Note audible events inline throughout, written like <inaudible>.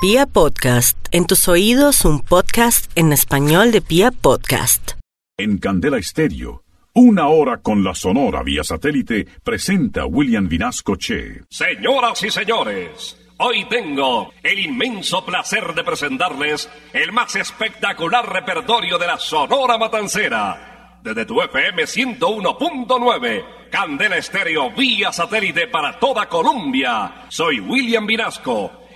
Pia Podcast, en tus oídos un podcast en español de Pia Podcast. En Candela Estéreo, una hora con la Sonora vía satélite presenta William Vinasco Che. Señoras y señores, hoy tengo el inmenso placer de presentarles el más espectacular repertorio de la Sonora Matancera. Desde tu FM 101.9, Candela Estéreo vía satélite para toda Colombia. Soy William Vinasco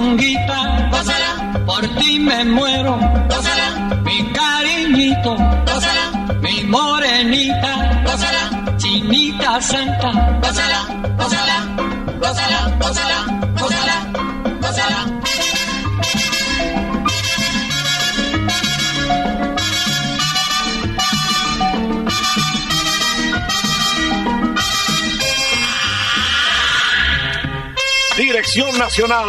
Mi puchunguita, gózala, por ti me muero, gózala, mi cariñito, gózala, mi morenita, gózala, chinita santa, gózala, gózala, gózala, gózala, gózala, gózala. Dirección Nacional,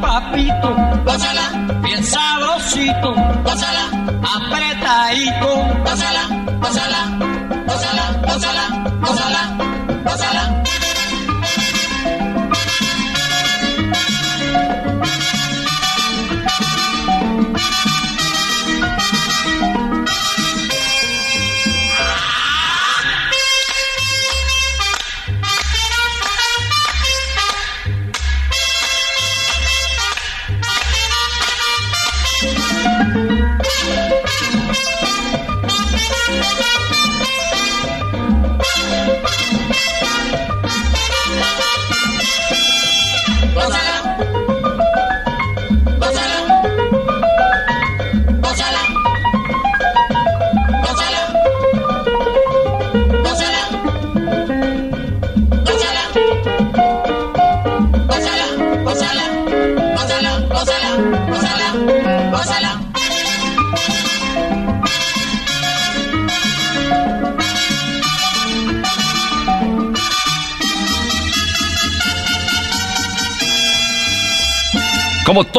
papito, gózala, bien sabrosito, gózala, apretadito, gózala, gózala, gózala, gózala, gózala, gózala.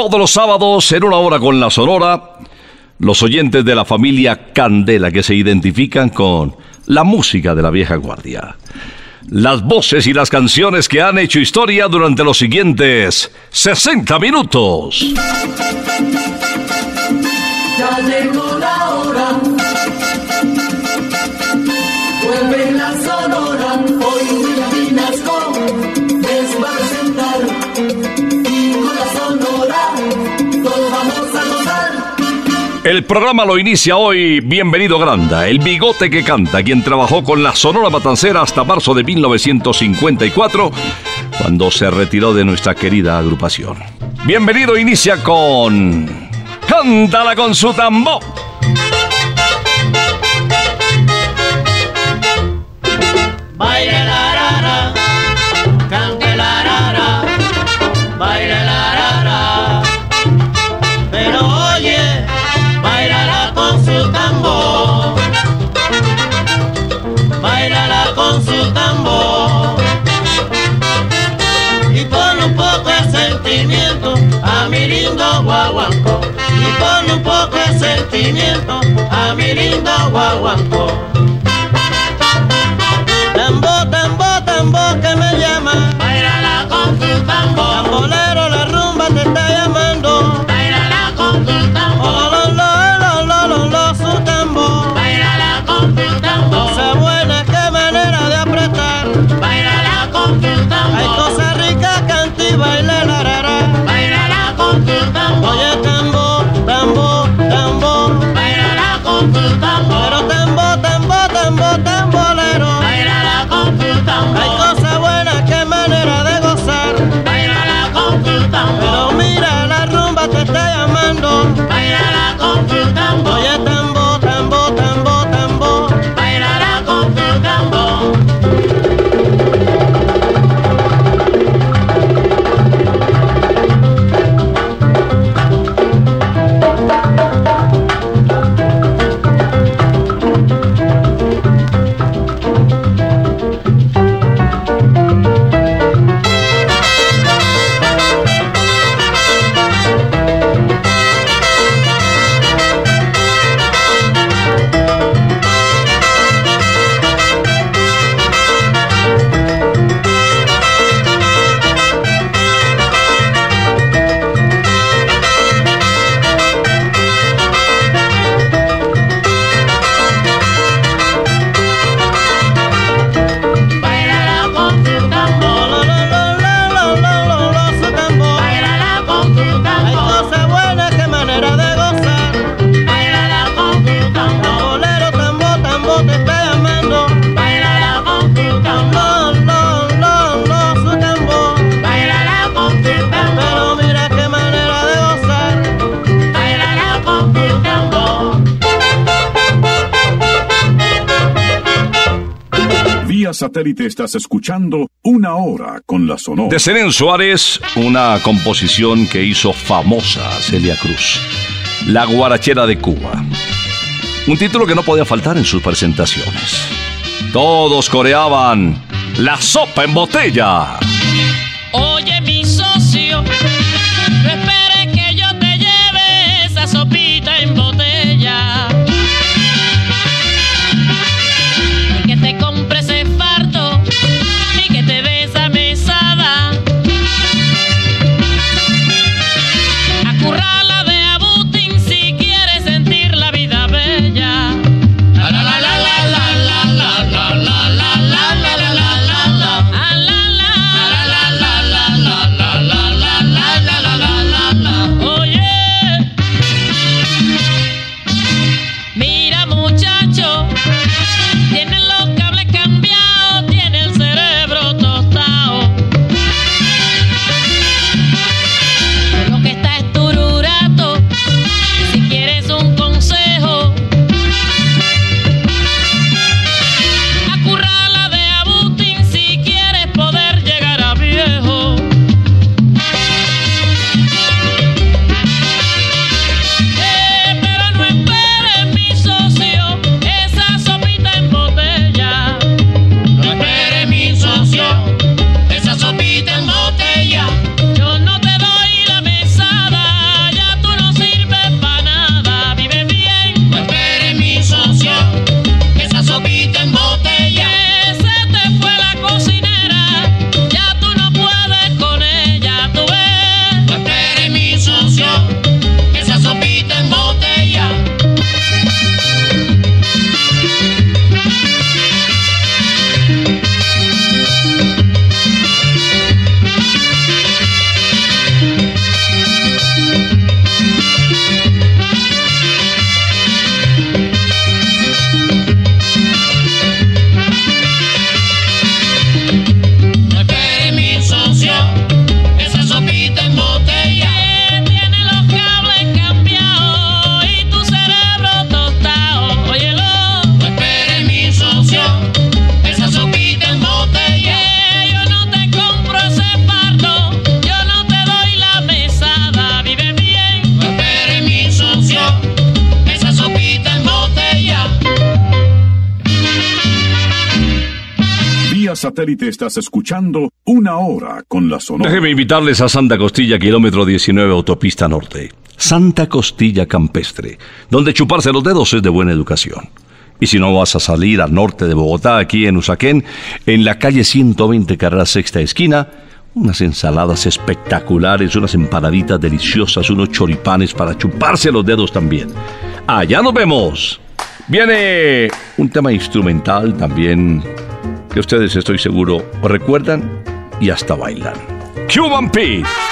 Todos los sábados, en una hora con la Sonora, los oyentes de la familia Candela que se identifican con la música de la vieja guardia. Las voces y las canciones que han hecho historia durante los siguientes 60 minutos. El programa lo inicia hoy Bienvenido Granda, el bigote que canta, quien trabajó con la Sonora Matancera hasta marzo de 1954, cuando se retiró de nuestra querida agrupación. Bienvenido inicia con... Cántala con su tambor. guaguancó y con un poco de sentimiento a mi linda guaguancó. Tambo, tambo, tambo que me llama, bailala con tu tambor. Tambolero, la rumba te está satélite estás escuchando Una Hora con la Sonora. De Seren Suárez, una composición que hizo famosa Celia Cruz. La guarachera de Cuba. Un título que no podía faltar en sus presentaciones. Todos coreaban La sopa en botella. Oye, mi satélite estás escuchando Una Hora con la Sonora. Déjeme invitarles a Santa Costilla, kilómetro 19, autopista norte. Santa Costilla Campestre, donde chuparse los dedos es de buena educación. Y si no vas a salir al norte de Bogotá, aquí en Usaquén, en la calle 120, carrera sexta esquina, unas ensaladas espectaculares, unas empanaditas deliciosas, unos choripanes para chuparse los dedos también. Allá nos vemos. Viene un tema instrumental también que ustedes estoy seguro recuerdan y hasta bailan. Cuban Pete.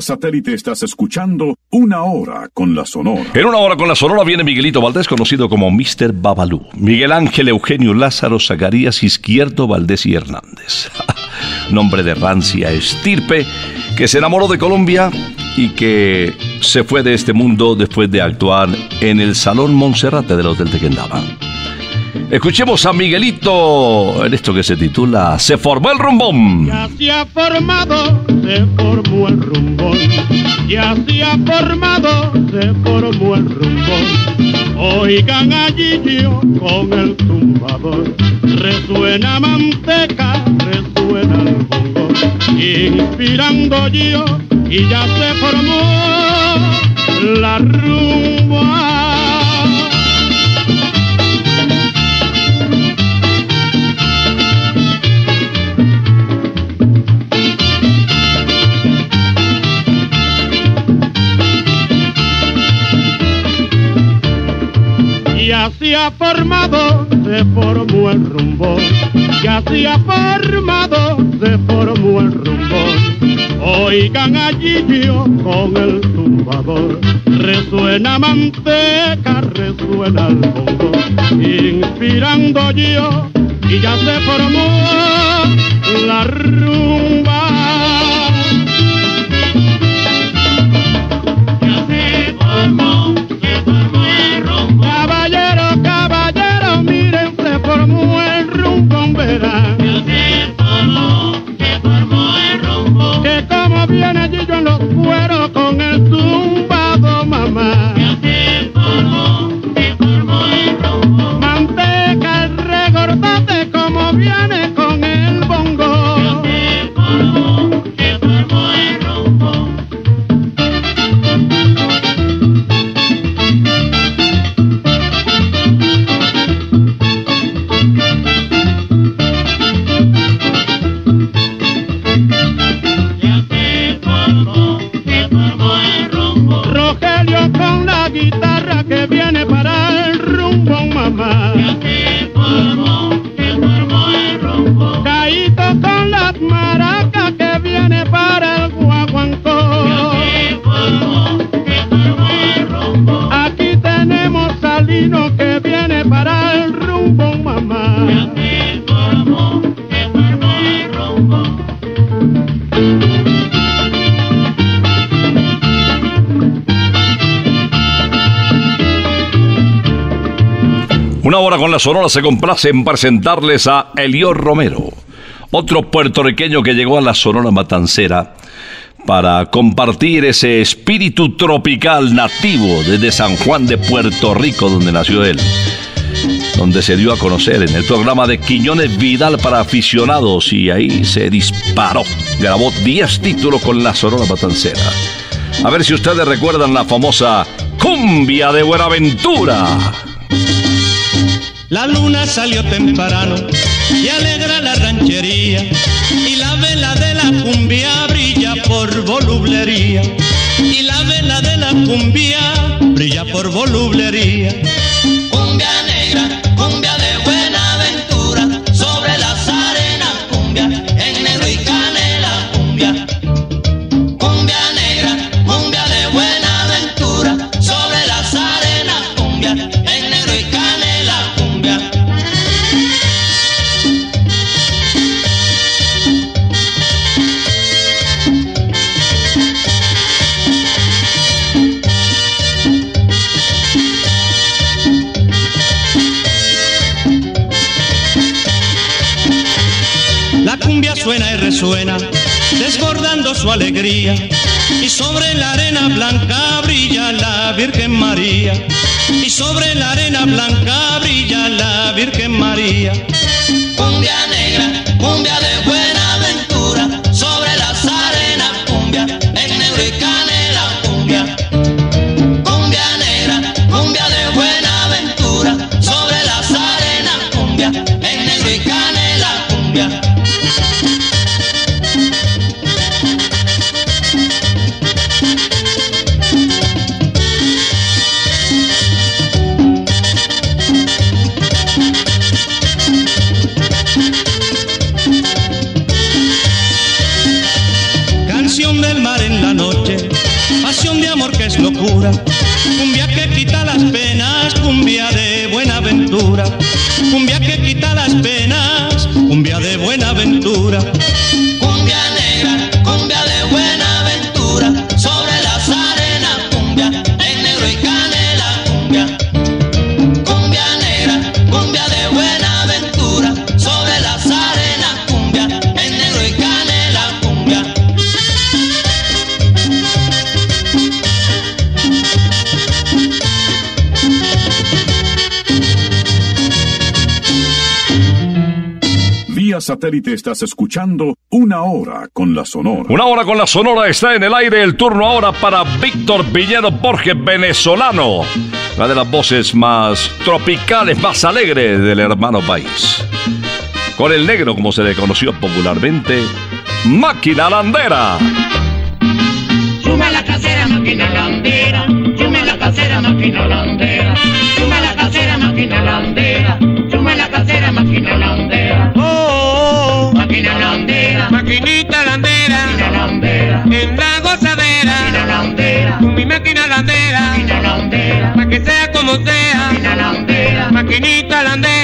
Satélite estás escuchando Una Hora con la Sonora. En una hora con la Sonora viene Miguelito Valdés, conocido como Mr. Babalú. Miguel Ángel Eugenio Lázaro Zacarías Izquierdo Valdés y Hernández. <laughs> Nombre de rancia estirpe que se enamoró de Colombia y que se fue de este mundo después de actuar en el Salón Monserrate del Hotel Tequendama. Escuchemos a Miguelito en esto que se titula Se formó el rumbón. Ya se ha formado, se formó el rumbón. Ya se ha formado, se formó el rumbón. Oigan allí yo con el tumbador. Resuena manteca, resuena el bongo. Inspirando yo y ya se formó la rumba. Se ha formado, se formó el rumbo. Ya se ha formado, se formó el rumbo. Oigan allí yo con el tumbador. Resuena manteca, resuena el bongo. Inspirando yo y ya se formó la rumba. Los cueros para el rumbo, mamá. Ya el rumbo. Una hora con la Sonora se complace en presentarles a Elior Romero, otro puertorriqueño que llegó a la Sonora Matancera para compartir ese espíritu tropical nativo desde San Juan de Puerto Rico, donde nació él, donde se dio a conocer en el programa de Quiñones Vidal para aficionados y ahí se disparó. Grabó 10 títulos con la Sonora Matancera. A ver si ustedes recuerdan la famosa Cumbia de Buenaventura. La luna salió temprano y alegra la ranchería y la vela de la cumbia brilla por volublería y la vela de la cumbia brilla por volublería. Resuena, desbordando su alegría. Y sobre la arena blanca brilla la Virgen María. Y sobre la arena blanca brilla la Virgen María. Vía satélite estás escuchando Una Hora con la Sonora. Una hora con la Sonora está en el aire. El turno ahora para Víctor Villero Borges, venezolano. Una de las voces más tropicales, más alegres del hermano país. Con el negro, como se le conoció popularmente, Máquina Landera. Suma la casera, máquina landera. Suma la casera, máquina landera. Suma la casera, máquina landera. Máquina landera, Máquina landera. pa' que sea como sea, Máquina landera. maquinita landera.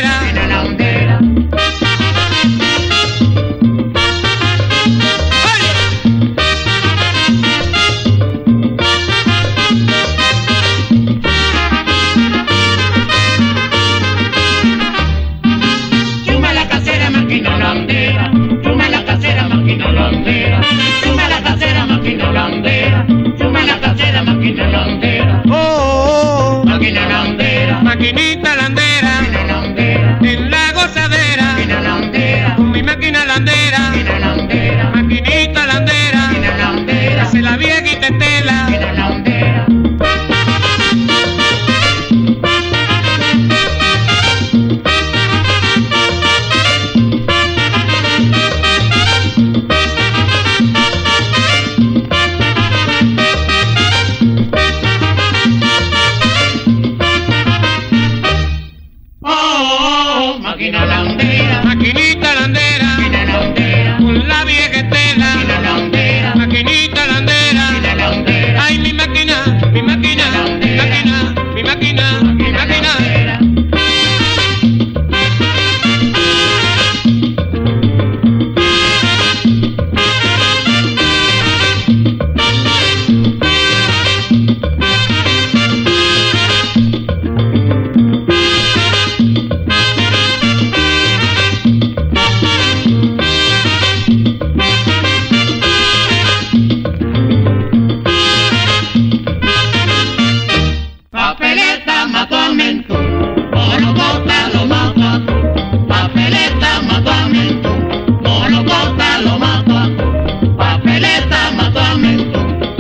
Papeleta mató a Mento, Molocota lo mató a tú. Papeleta mató a Mento, Molocota lo mató a tú. Papeleta mató a Mento,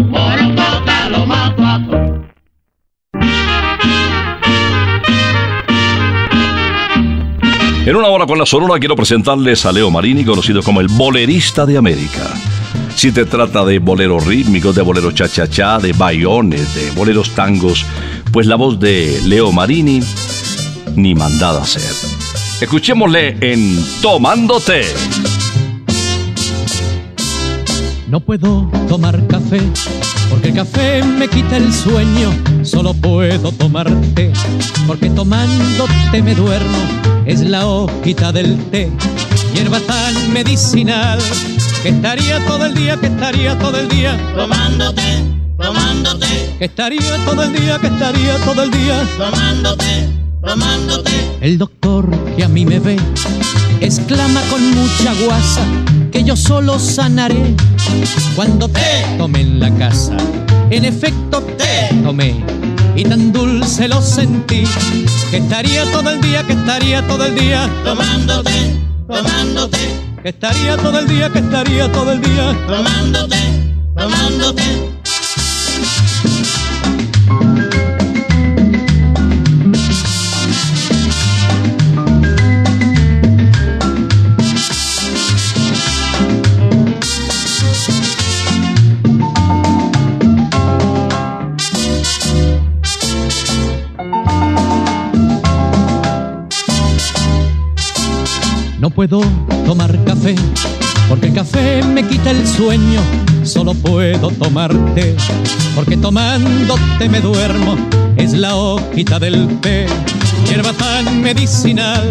Molocota lo mató a tú. En una hora con la Sonora quiero presentarles a Leo Marini, conocido como el bolerista de América. Si te trata de boleros rítmicos, de boleros cha-cha-cha, de bayones, de boleros tangos, pues la voz de Leo Marini ni mandada a ser. Escuchémosle en Tomándote. No puedo tomar café porque el café me quita el sueño. Solo puedo tomar té porque tomándote me duermo. Es la hojita del té, hierba tan medicinal que estaría todo el día, que estaría todo el día, Tomándote, tomándote, que estaría todo el día, que estaría todo el día. tomándote, tomándote. El doctor que a mí me ve exclama con mucha guasa que yo solo sanaré cuando te tomé en la casa. En efecto te tomé y tan dulce lo sentí que estaría todo el día, que estaría todo el día, Tomándote, tomándote, que estaría todo el día, que estaría todo el día. tomándote, tomándote. Puedo tomar café porque el café me quita el sueño. Solo puedo tomar té porque tomándote me duermo. Es la hojita del té, hierba tan medicinal.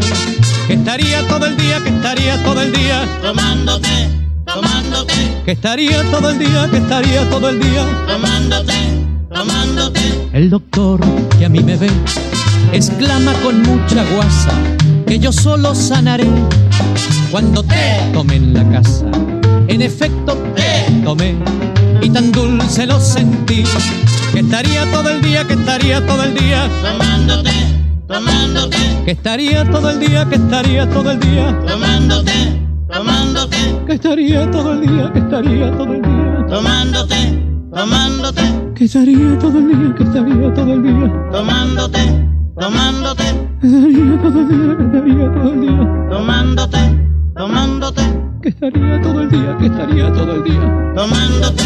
Que estaría todo el día, que estaría todo el día, tomándote, tomándote, que estaría todo el día, que estaría todo el día. tomándote, tomándote. El doctor que a mí me ve exclama con mucha guasa que yo solo sanaré cuando te tomé en la casa. En efecto, te tomé y tan dulce lo sentí que estaría todo el día, que estaría todo el día, tomándote, tomándote, que estaría todo el día, que estaría todo el día, tomándote, tomándote, que estaría todo el día, que estaría todo el día, tomándote, tomándote, que estaría todo el día, que estaría todo el día, tomándote, tomándote, que estaría todo el día, que estaría todo el día, tomándote, tomándote, que estaría todo el día, que estaría todo el día. tomándote,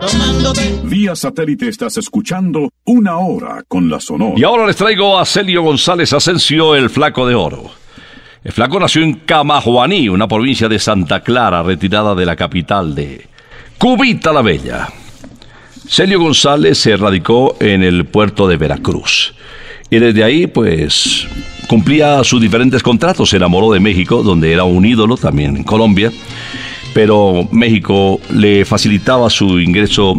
tomándote. Vía satélite estás escuchando Una Hora con la Sonora. Y ahora les traigo a Celio González Asensio, el Flaco de Oro. El Flaco nació en Camajuaní, una provincia de Santa Clara, retirada de la capital de Cubita la Bella. Celio González se radicó en el puerto de Veracruz. Y desde ahí, pues, cumplía sus diferentes contratos. Se enamoró de México, donde era un ídolo, también en Colombia. Pero México le facilitaba su ingreso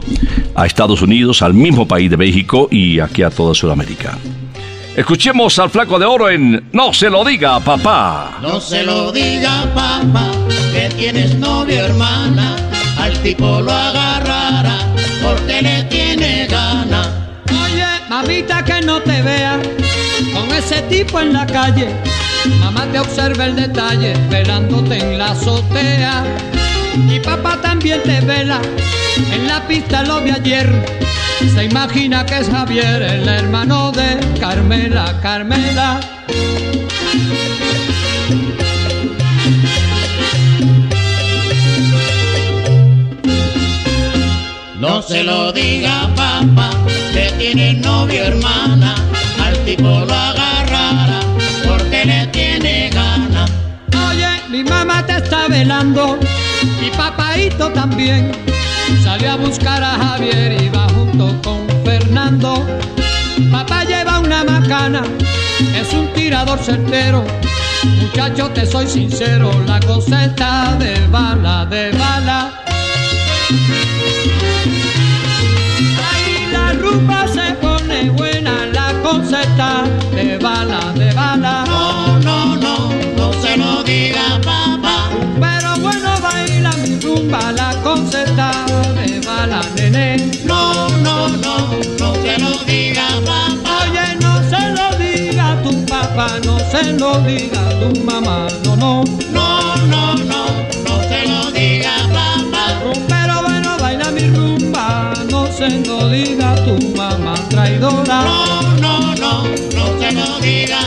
a Estados Unidos, al mismo país de México y aquí a toda Sudamérica. Escuchemos al Flaco de Oro en No se lo diga, papá. No se lo diga papá que tienes novio hermana, al tipo lo agarrará porque le tiene gana. Oye, mamita, que no te con ese tipo en la calle. Mamá te observa el detalle, velándote en la azotea. Y papá también te vela, en la pista lo vi ayer. Se imagina que es Javier, el hermano de Carmela, Carmela. No se lo diga papá que tiene novio hermana, al tipo lo mi papaito también. Salió a buscar a Javier y va junto con Fernando. Papá lleva una macana, es un tirador certero. Muchacho, te soy sincero, la cosa está de bala, de bala. Ahí la rumba se pone buena, la cosa está nene. No, no, no, no se lo diga papá. Oye, no se lo diga tu papá, no se lo diga tu mamá, no, no. No, no, no, no se lo diga papá. Pero bueno baila mi rumba, no se lo diga tu mamá traidora. No, no, no, no se lo diga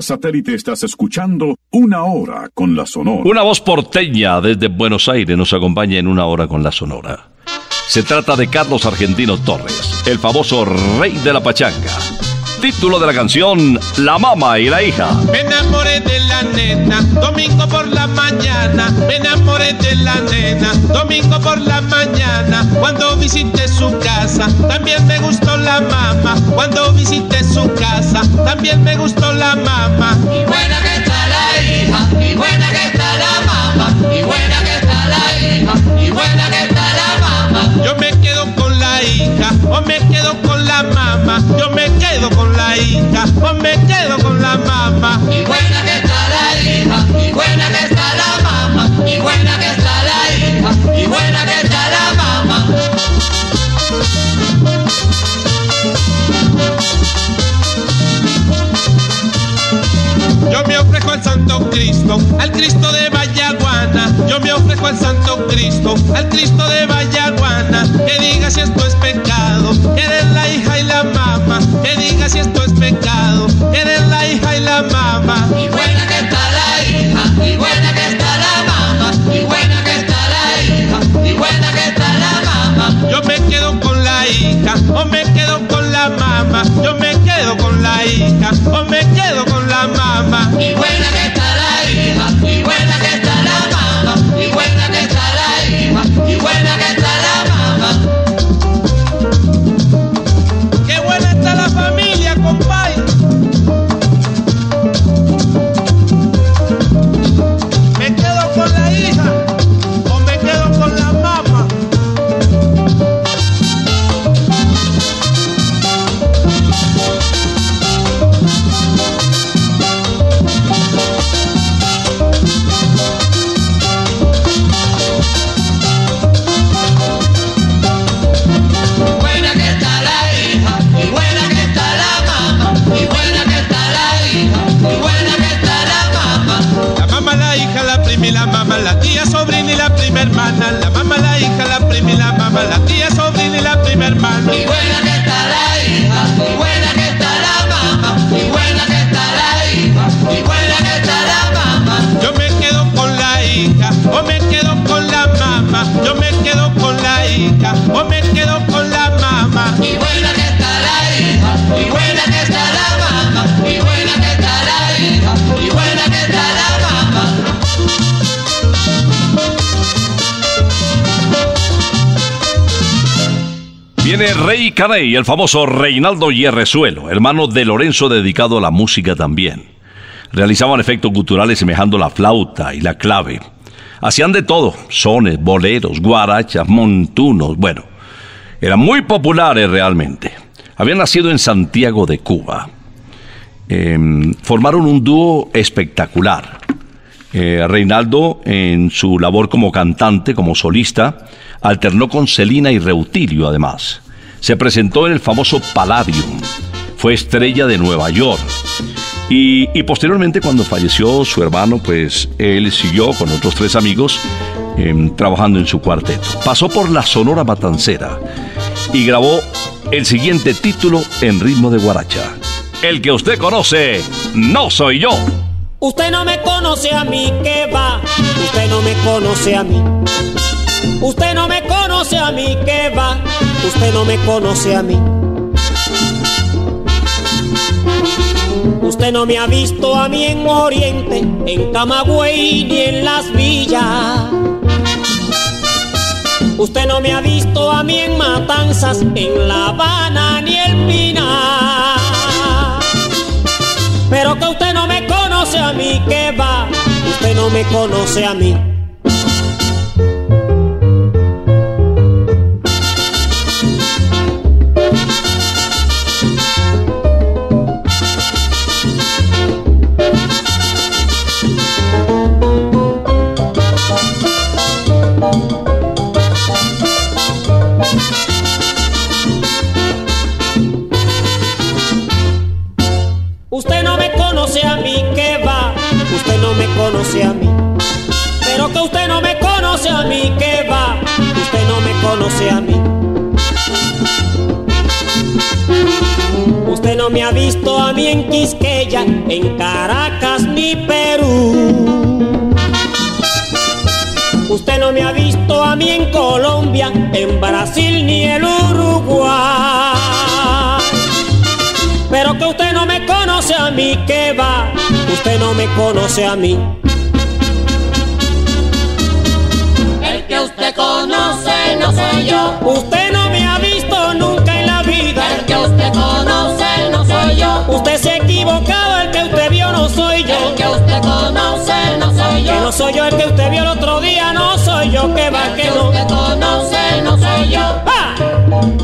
Vía satélite estás escuchando Una Hora con la Sonora. Una voz porteña desde Buenos Aires nos acompaña en una hora con la Sonora. Se trata de Carlos Argentino Torres, el famoso rey de la pachanga. Título de la canción La Mama y la Hija. Me enamoré de la nena, domingo por la mañana. Me enamoré de la nena, domingo por la mañana. Cuando visité su casa, también me gustó la mamá. Cuando visité su casa, también me gustó la mamá. Y buena que está la hija, y buena que está la mamá, y buena que está la hija, y buena que está la mamá. Yo me quedo con la hija, o me quedo con la mamá. Yo me quedo con la hija, o me quedo con la mamá. Y buena que al Santo Cristo, al Cristo El famoso Reinaldo Hierrezuelo, hermano de Lorenzo dedicado a la música también. Realizaban efectos culturales semejando la flauta y la clave. Hacían de todo, sones, boleros, guarachas, montunos, bueno, eran muy populares realmente. Habían nacido en Santiago de Cuba. Em, formaron un dúo espectacular. Eh, Reinaldo, en su labor como cantante, como solista, alternó con Celina y Reutilio además. Se presentó en el famoso Palladium. Fue estrella de Nueva York. Y, posteriormente, cuando falleció su hermano, pues él siguió con otros tres amigos em, trabajando en su cuarteto. Pasó por la Sonora Matancera y grabó el siguiente título en ritmo de guaracha. El que usted conoce, no soy yo. Usted no me conoce a mí, que va. Usted no me conoce a mí. Usted no me conoce a mí, que va. Usted no me conoce a mí. Usted no me ha visto a mí en Oriente, en Camagüey ni en las villas. Usted no me ha visto a mí en Matanzas, en La Habana ni el Pinar. Pero que usted no me conoce a mí, que va. Usted no me conoce a mí. No me ha visto a mí en Quisqueya, en Caracas ni Perú. Usted no me ha visto a mí en Colombia, en Brasil ni el Uruguay. Pero que usted no me conoce a mí, que va. Usted no me conoce a mí. El que usted conoce no soy yo. Usted no me ha visto nunca El que usted conoce no soy yo. Usted se ha equivocado, el que usted vio no soy yo. El que usted conoce no soy yo. Que no soy yo el que usted vio el otro día, no soy yo, que va, El que que no. usted conoce no soy yo. ¡Ah!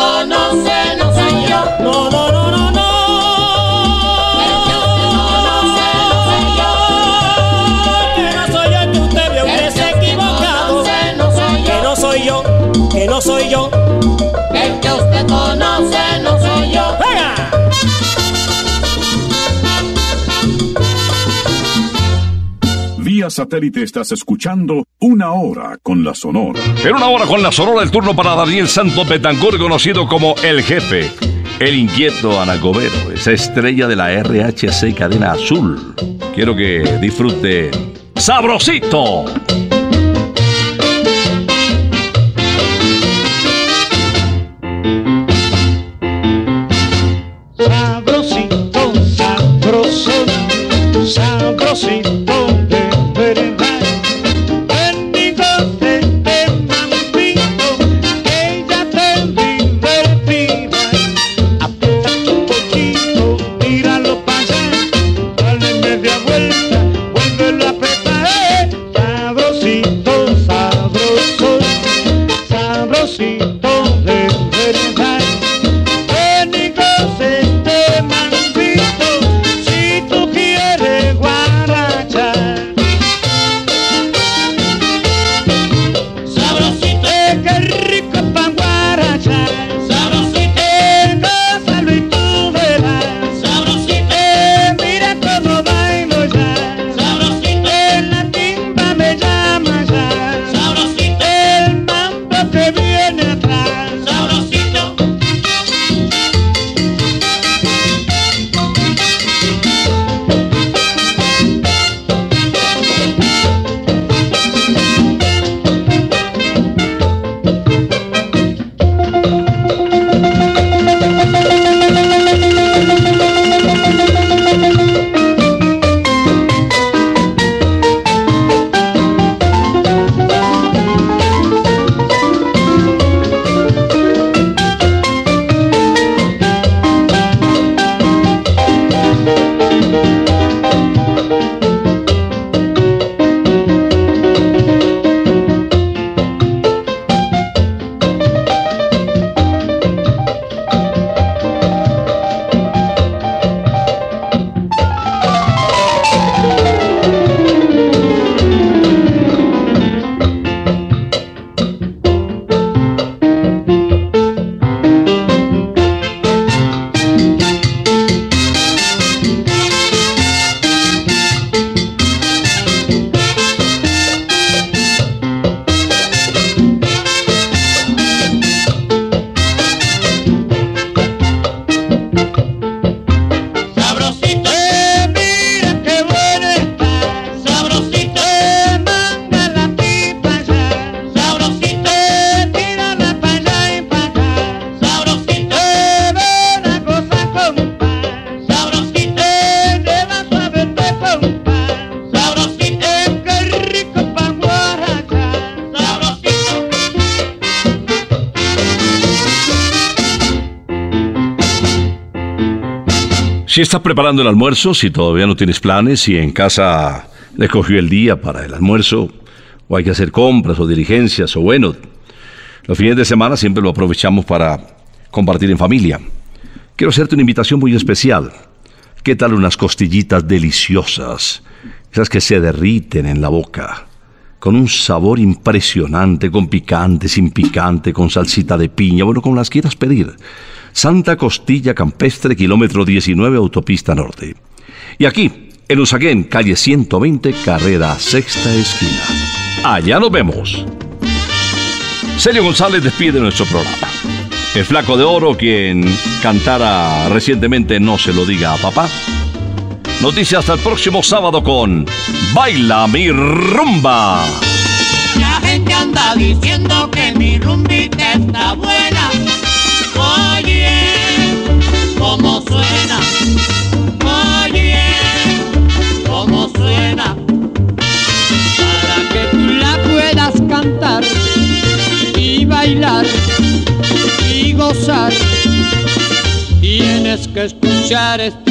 Que Satélite estás escuchando Una Hora con la Sonora. En una hora con la sonora el turno para Daniel Santos Betancourt, conocido como El Jefe. El inquieto Anacobero, esa estrella de la RHC Cadena Azul. Quiero que disfrute. Sabrosito, Si estás preparando el almuerzo, si todavía no tienes planes, si en casa le cogió el día para el almuerzo, o hay que hacer compras o diligencias, o bueno, los fines de semana siempre lo aprovechamos para compartir en familia. Quiero hacerte una invitación muy especial. ¿Qué tal unas costillitas deliciosas? Esas que se derriten en la boca, con un sabor impresionante, con picante, sin picante, con salsita de piña, bueno, como las quieras pedir. Santa Costilla Campestre, kilómetro 19, autopista norte. Y aquí, en Usaquén, calle 120, carrera sexta esquina. Allá nos vemos. Celio González despide nuestro programa. El flaco de oro, quien cantara recientemente No se lo diga a papá. Dice hasta el próximo sábado con Baila mi rumba. La gente anda diciendo que que escuchar este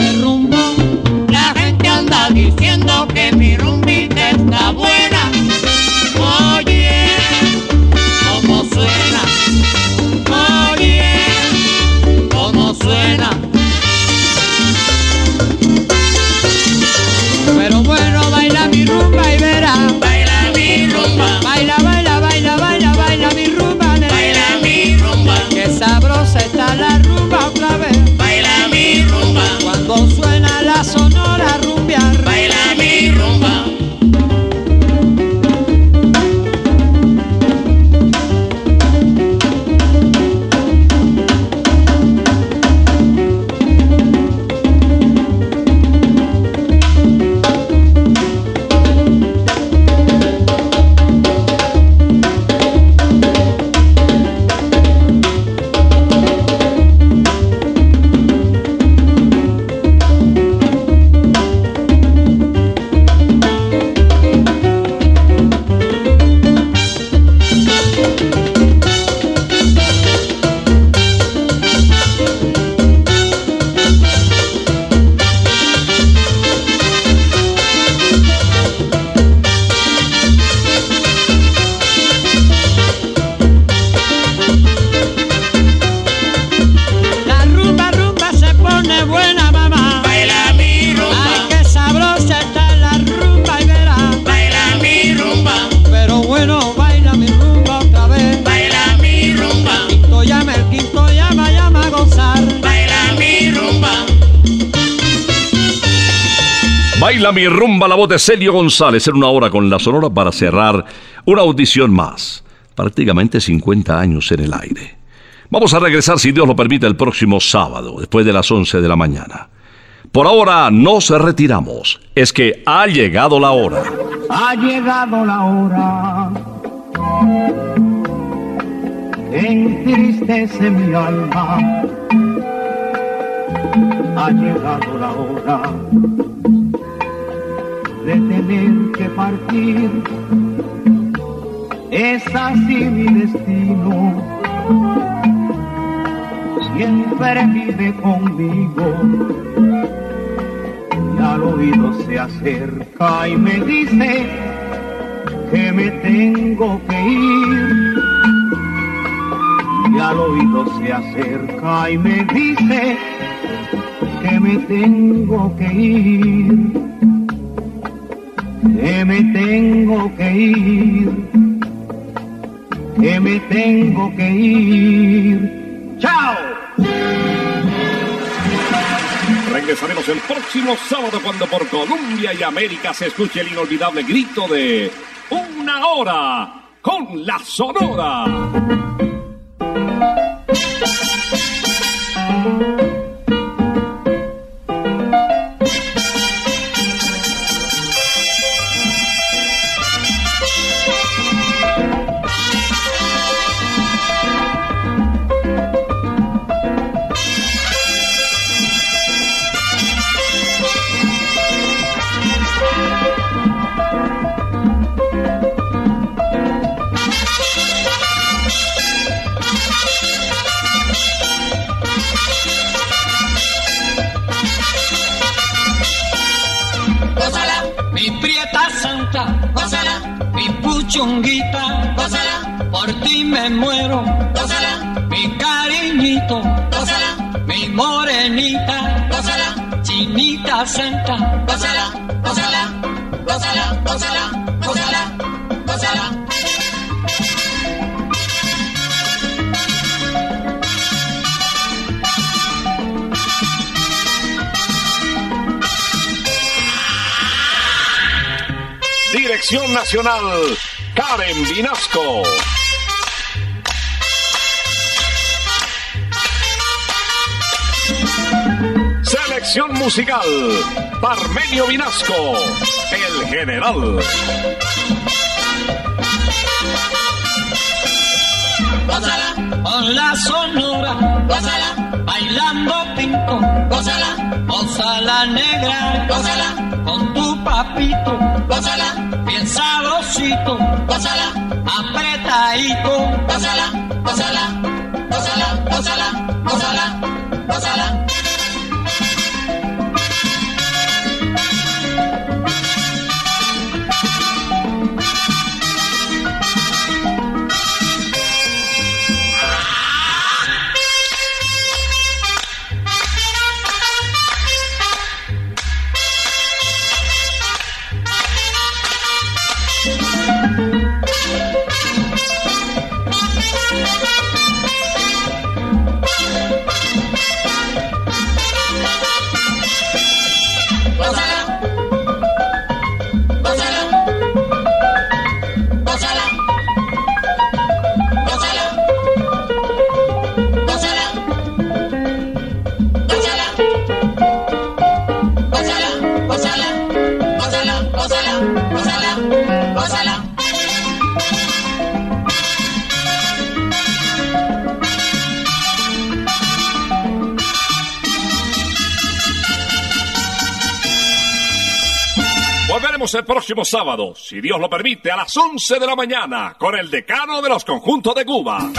de Celio González en una hora con la Sonora para cerrar una audición más. Prácticamente 50 años en el aire. Vamos a regresar, si Dios lo permite, el próximo sábado, después de las 11 de la mañana. Por ahora nos retiramos. Es que ha llegado la hora. Ha llegado la hora. Entristece mi alma. Ha llegado la hora de tener que partir. Es así mi destino. Siempre vive conmigo y al oído se acerca y me dice que me tengo que ir. Y al oído se acerca y me dice que me tengo que ir. Que me tengo que ir. Que me tengo que ir. ¡Chao! Regresaremos el próximo sábado cuando por Colombia y América se escuche el inolvidable grito de Una hora con la Sonora. Mi puchunguita, gózala, por ti me muero, gózala, mi cariñito, gózala, mi morenita, gózala, chinita santa, gózala, gózala, gózala, gózala, gózala, gózala. Dirección Nacional, Karen Vinasco. Selección musical, Parmenio Vinasco, el general. Gózala, con la sonora, gózala, bailando pinto, gózala, gózala negra, gózala, con tu papito, gózala, bien sabrosito, pásala, apretadito, pásala, pásala, pásala, pásala, pásala, pásala. Sábado, si Dios lo permite, a las 11 de la mañana, con el decano de los conjuntos de Cuba.